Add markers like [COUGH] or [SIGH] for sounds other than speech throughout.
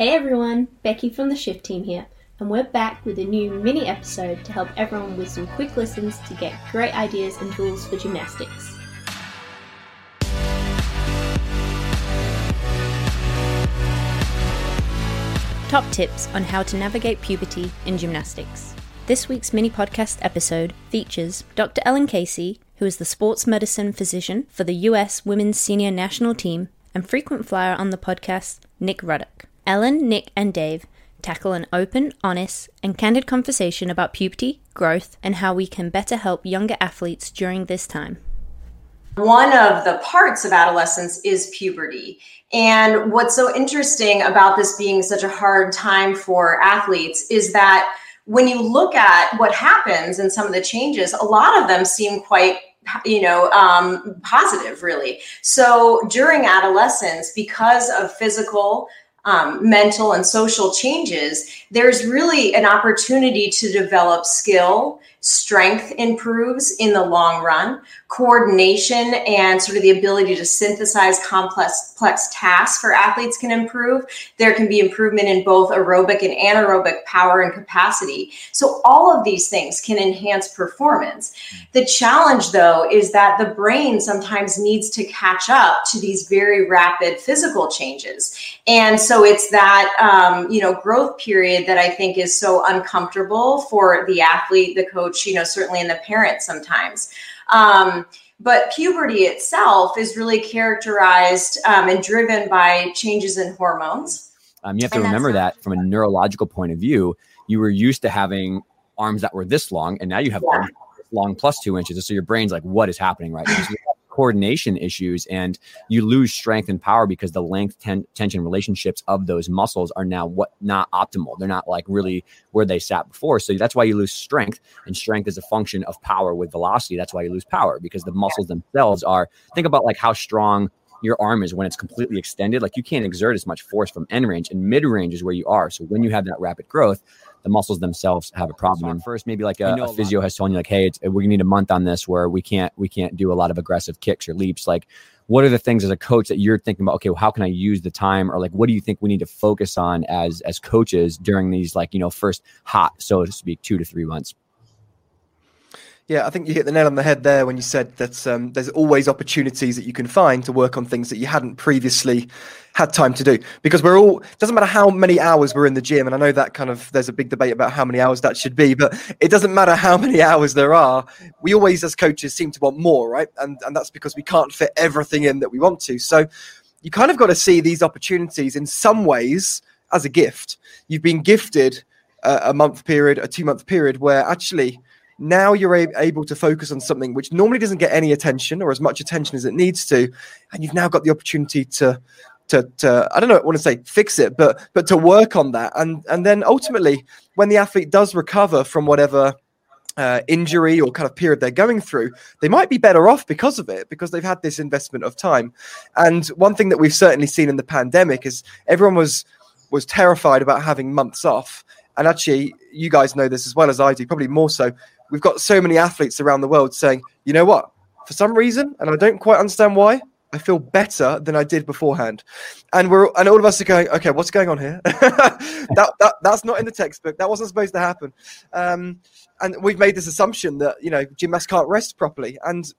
Hey everyone, Becky from the Shift Team here, and we're back with a new mini episode to help everyone with some quick listens to get great ideas and tools for gymnastics. Top tips on how to navigate puberty in gymnastics. This week's mini podcast episode features Dr. Ellen Casey, who is the sports medicine physician for the US Women's Senior National Team, and frequent flyer on the podcast, Nick Ruddock. Ellen, Nick, and Dave tackle an open, honest, and candid conversation about puberty, growth, and how we can better help younger athletes during this time. One of the parts of adolescence is puberty. And what's so interesting about this being such a hard time for athletes is that when you look at what happens and some of the changes, a lot of them seem quite you know um, positive really so during adolescence because of physical um, mental and social changes, there's really an opportunity to develop skill. Strength improves in the long run. Coordination and sort of the ability to synthesize complex, complex tasks for athletes can improve. There can be improvement in both aerobic and anaerobic power and capacity. So, all of these things can enhance performance. The challenge, though, is that the brain sometimes needs to catch up to these very rapid physical changes. And so it's that um, you know growth period that I think is so uncomfortable for the athlete, the coach, you know, certainly in the parent sometimes. Um, but puberty itself is really characterized um, and driven by changes in hormones. Um, you have to and remember that from a neurological point of view, you were used to having arms that were this long, and now you have yeah. arms long plus two inches. So your brain's like, what is happening right now? Coordination issues and you lose strength and power because the length ten- tension relationships of those muscles are now what not optimal. They're not like really where they sat before. So that's why you lose strength and strength is a function of power with velocity. That's why you lose power because the muscles themselves are think about like how strong your arm is when it's completely extended. Like you can't exert as much force from end range and mid range is where you are. So when you have that rapid growth the muscles themselves have a problem. And first, maybe like a, a physio has told you like, hey, it's, we need a month on this where we can't we can't do a lot of aggressive kicks or leaps. Like, what are the things as a coach that you're thinking about? Okay, well, how can I use the time, or like, what do you think we need to focus on as as coaches during these like you know first hot, so to speak, two to three months? Yeah, I think you hit the nail on the head there when you said that um, there's always opportunities that you can find to work on things that you hadn't previously had time to do. Because we're all doesn't matter how many hours we're in the gym, and I know that kind of there's a big debate about how many hours that should be, but it doesn't matter how many [LAUGHS] hours there are. We always, as coaches, seem to want more, right? And and that's because we can't fit everything in that we want to. So you kind of got to see these opportunities in some ways as a gift. You've been gifted a, a month period, a two month period, where actually now you're able to focus on something which normally doesn't get any attention or as much attention as it needs to, and you've now got the opportunity to to, to I don't know, want to say fix it, but but to work on that, and and then ultimately, when the athlete does recover from whatever uh, injury or kind of period they're going through, they might be better off because of it, because they've had this investment of time. And one thing that we've certainly seen in the pandemic is everyone was was terrified about having months off. And actually, you guys know this as well as I do, probably more so we've got so many athletes around the world saying, you know what, for some reason, and I don't quite understand why, I feel better than I did beforehand. And we're and all of us are going, okay, what's going on here? [LAUGHS] that, that that's not in the textbook. That wasn't supposed to happen. Um, and we've made this assumption that you know gymnasts can't rest properly. And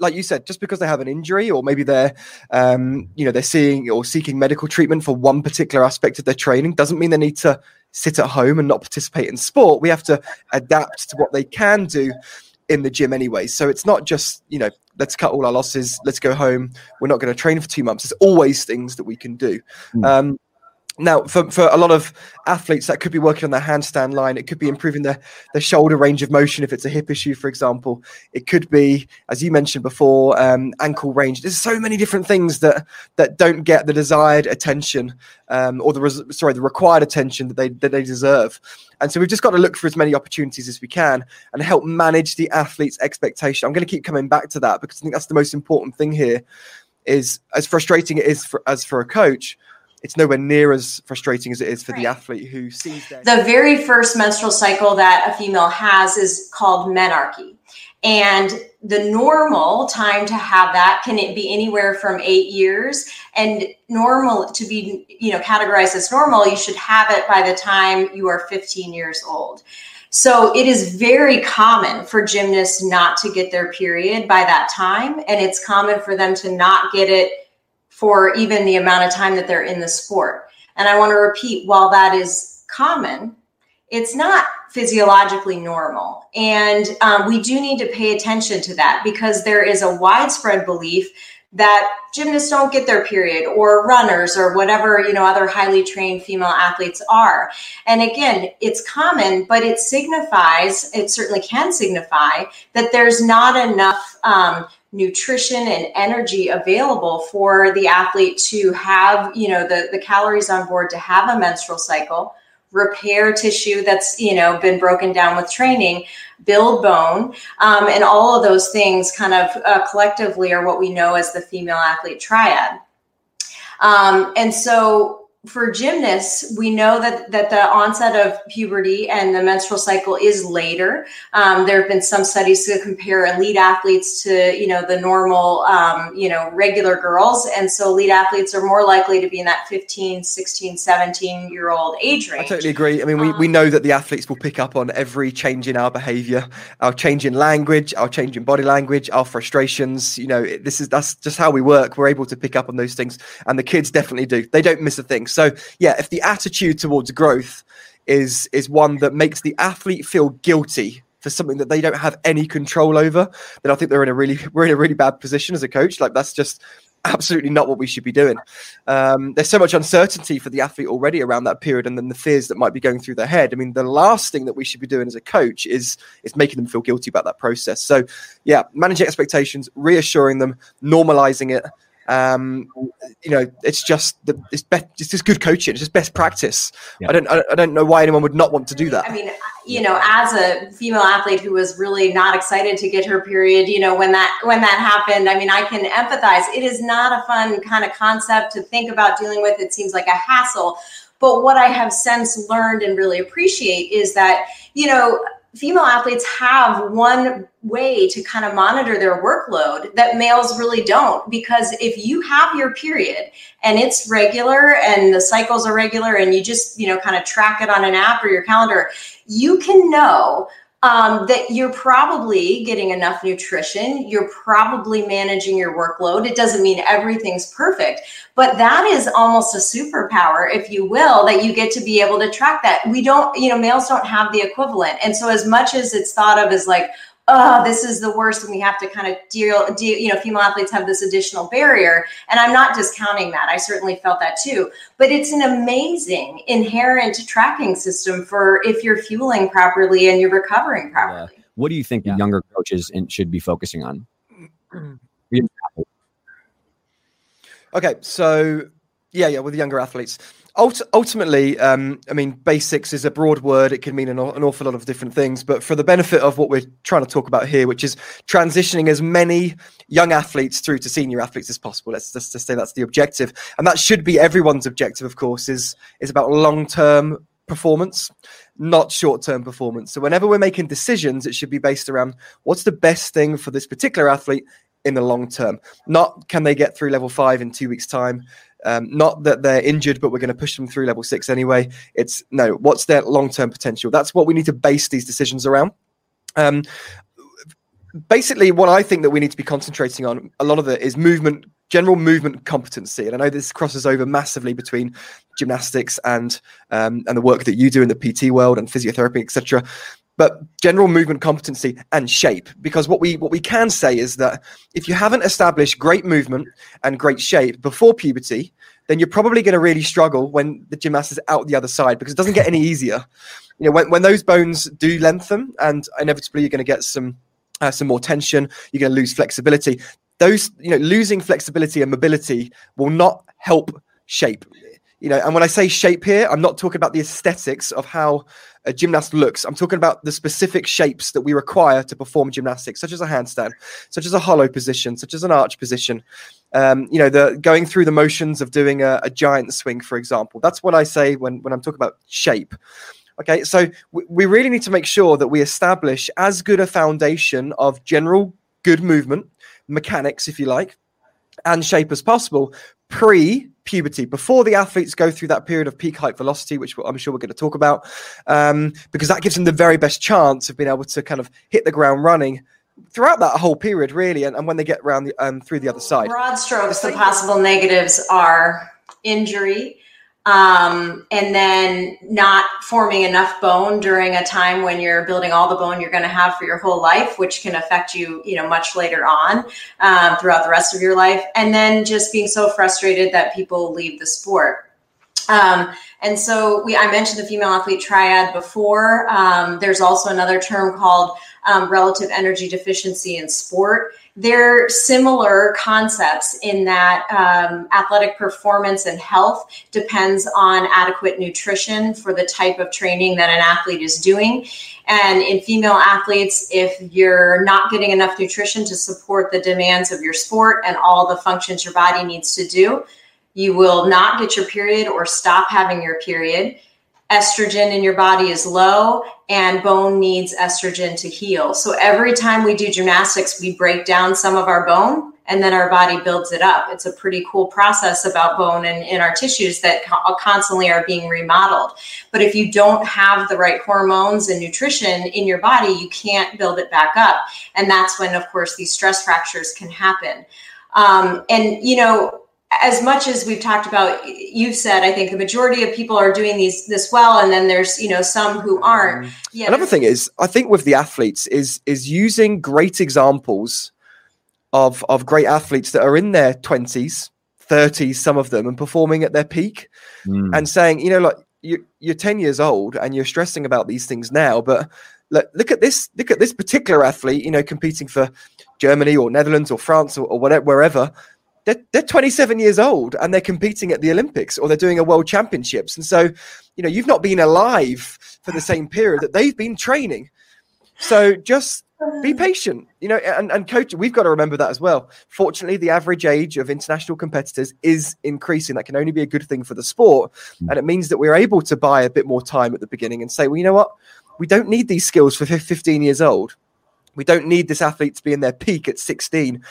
like you said, just because they have an injury or maybe they're, um, you know, they're seeing or seeking medical treatment for one particular aspect of their training doesn't mean they need to sit at home and not participate in sport. We have to adapt to what they can do in the gym anyway. So it's not just, you know, let's cut all our losses, let's go home. We're not going to train for two months. There's always things that we can do. Mm. Um, now, for, for a lot of athletes, that could be working on their handstand line. It could be improving their, their shoulder range of motion if it's a hip issue, for example. It could be, as you mentioned before, um, ankle range. There's so many different things that that don't get the desired attention um, or the res- sorry the required attention that they that they deserve. And so we've just got to look for as many opportunities as we can and help manage the athlete's expectation. I'm going to keep coming back to that because I think that's the most important thing here. Is as frustrating it is for as for a coach it's nowhere near as frustrating as it is for right. the athlete who sees their- the very first menstrual cycle that a female has is called menarche. And the normal time to have that can it be anywhere from eight years? And normal to be you know categorized as normal you should have it by the time you are 15 years old. So it is very common for gymnasts not to get their period by that time and it's common for them to not get it for even the amount of time that they're in the sport and i want to repeat while that is common it's not physiologically normal. And um, we do need to pay attention to that because there is a widespread belief that gymnasts don't get their period or runners or whatever you know other highly trained female athletes are and again it's common but it signifies it certainly can signify that there's not enough um, nutrition and energy available for the athlete to have you know the, the calories on board to have a menstrual cycle repair tissue that's you know been broken down with training build bone um, and all of those things kind of uh, collectively are what we know as the female athlete triad. Um, and so for gymnasts, we know that that the onset of puberty and the menstrual cycle is later. Um, there have been some studies to compare elite athletes to you know the normal um, you know regular girls, and so elite athletes are more likely to be in that 15, 16, 17 year old age range. I totally agree. I mean, we, um, we know that the athletes will pick up on every change in our behavior, our change in language, our change in body language, our frustrations. You know, this is that's just how we work. We're able to pick up on those things, and the kids definitely do. They don't miss a thing. So yeah, if the attitude towards growth is is one that makes the athlete feel guilty for something that they don't have any control over, then I think they're in a really [LAUGHS] we're in a really bad position as a coach. Like that's just absolutely not what we should be doing. Um, there's so much uncertainty for the athlete already around that period, and then the fears that might be going through their head. I mean, the last thing that we should be doing as a coach is is making them feel guilty about that process. So, yeah, managing expectations, reassuring them, normalizing it, um, you know, it's just the it's best. It's just good coaching. It's just best practice. Yeah. I don't I, I don't know why anyone would not want to do that. I mean, you know, as a female athlete who was really not excited to get her period, you know, when that when that happened, I mean, I can empathize. It is not a fun kind of concept to think about dealing with. It seems like a hassle. But what I have since learned and really appreciate is that, you know, female athletes have one way to kind of monitor their workload that males really don't because if you have your period and it's regular and the cycles are regular and you just you know kind of track it on an app or your calendar you can know um, that you're probably getting enough nutrition. You're probably managing your workload. It doesn't mean everything's perfect, but that is almost a superpower, if you will, that you get to be able to track that. We don't, you know, males don't have the equivalent. And so, as much as it's thought of as like, oh, this is the worst, and we have to kind of deal, deal, you know, female athletes have this additional barrier. And I'm not discounting that. I certainly felt that too. But it's an amazing inherent tracking system for if you're fueling properly and you're recovering properly. Yeah. What do you think yeah. the younger coaches should be focusing on? [CLEARS THROAT] okay, so yeah, yeah, with the younger athletes ultimately, um, I mean, basics is a broad word. It can mean an, an, awful lot of different things. But for the benefit of what we're trying to talk about here, which is transitioning as many young athletes through to senior athletes as possible, let's just, say that's the objective, and that should be everyone's objective. Of course, is is about long term performance, not short term performance. So whenever we're making decisions, it should be based around what's the best thing for this particular athlete in the long term. Not can they get through level five in two weeks' time, um, not that they're injured, but we're going to push them through level six anyway. It's no, what's their long term potential? That's what we need to base these decisions around. Um, basically, what I think that we need to be concentrating on a lot of it is movement, general movement competency. And I know this crosses over massively between gymnastics and um, and the work that you do in the PT world and physiotherapy, etc but general movement competency and shape because what we what we can say is that if you haven't established great movement and great shape before puberty then you're probably going to really struggle when the gymnast is out the other side because it doesn't get any [LAUGHS] easier. You know when, when those bones do lengthen and inevitably you're going to get some uh, some more tension you're going to lose flexibility those you know losing flexibility and mobility will not help shape. You know, and when I say shape here, I'm not talking about the aesthetics of how a gymnast looks. I'm talking about the specific shapes that we require to perform gymnastics, such as a handstand, such as a hollow position, such as an arch position. Um, you know, the going through the motions of doing a, a giant swing, for example. That's what I say when when I'm talking about shape. Okay, so we really need to make sure that we establish as good a foundation of general good movement, mechanics, if you like, and shape as possible pre puberty, before the athletes go through that period of peak height velocity, which I'm sure we're going to talk about, um, because that gives them the very best chance of being able to kind of hit the ground running throughout that whole period, really, and, and when they get around the, um, through the other side. Broad strokes, the possible negatives are injury, um, and then not forming enough bone during a time when you're building all the bone you're going to have for your whole life, which can affect you, you know, much later on um, throughout the rest of your life, and then just being so frustrated that people leave the sport. Um, and so we, I mentioned the female athlete triad before. Um, there's also another term called um, relative energy deficiency in sport they're similar concepts in that um, athletic performance and health depends on adequate nutrition for the type of training that an athlete is doing. And in female athletes, if you're not getting enough nutrition to support the demands of your sport and all the functions your body needs to do, you will not get your period or stop having your period estrogen in your body is low and bone needs estrogen to heal. So every time we do gymnastics, we break down some of our bone and then our body builds it up. It's a pretty cool process about bone and in our tissues that constantly are being remodeled. But if you don't have the right hormones and nutrition in your body, you can't build it back up. And that's when, of course, these stress fractures can happen. Um, and, you know, as much as we've talked about you've said i think the majority of people are doing these this well and then there's you know some who aren't mm. yeah another thing is i think with the athletes is is using great examples of of great athletes that are in their 20s 30s some of them and performing at their peak mm. and saying you know like you, you're 10 years old and you're stressing about these things now but look, look at this look at this particular athlete you know competing for germany or netherlands or france or, or whatever wherever they're, they're 27 years old and they're competing at the Olympics or they're doing a world championships. And so, you know, you've not been alive for the same period that they've been training. So just be patient, you know, and, and coach, we've got to remember that as well. Fortunately, the average age of international competitors is increasing. That can only be a good thing for the sport. Hmm. And it means that we're able to buy a bit more time at the beginning and say, well, you know what? We don't need these skills for 15 years old. We don't need this athlete to be in their peak at 16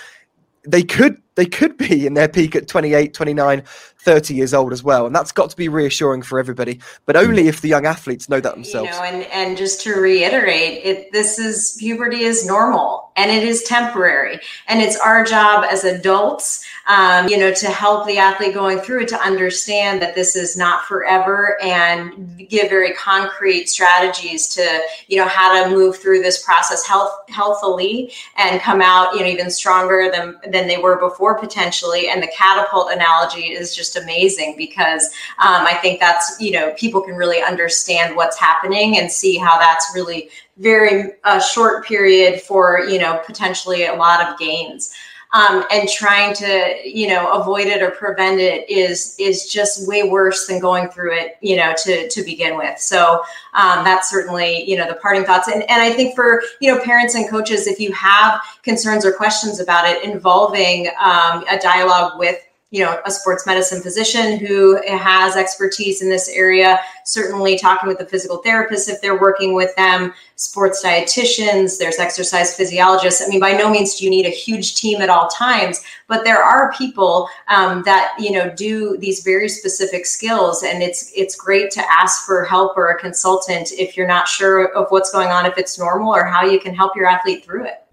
they could they could be in their peak at 28 29 30 years old as well. And that's got to be reassuring for everybody. But only if the young athletes know that themselves. you know and and just to reiterate it this is puberty is normal and it is temporary. And it's our job as adults um, you know to help the athlete going through it to understand that this is not forever and give very concrete strategies to you know how to move through this process health healthily and come out you know even stronger than than they were before potentially and the catapult analogy is just amazing because um, i think that's you know people can really understand what's happening and see how that's really very uh, short period for you know potentially a lot of gains um, and trying to you know avoid it or prevent it is is just way worse than going through it you know to to begin with. So um, that's certainly you know the parting thoughts. And, and i think for you know parents and coaches if you have concerns or questions about it involving um, a dialogue with you know a sports medicine physician who has expertise in this area certainly talking with the physical therapist if they're working with them sports dietitians there's exercise physiologists. I mean by no means do you need a huge team at all times but there are people um, that you know do these very specific skills and it's it's great to ask for help or a consultant if you're not sure of what's going on if it's normal or how you can help your athlete through it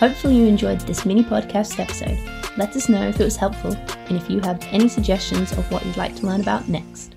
Hopefully, you enjoyed this mini podcast episode. Let us know if it was helpful and if you have any suggestions of what you'd like to learn about next.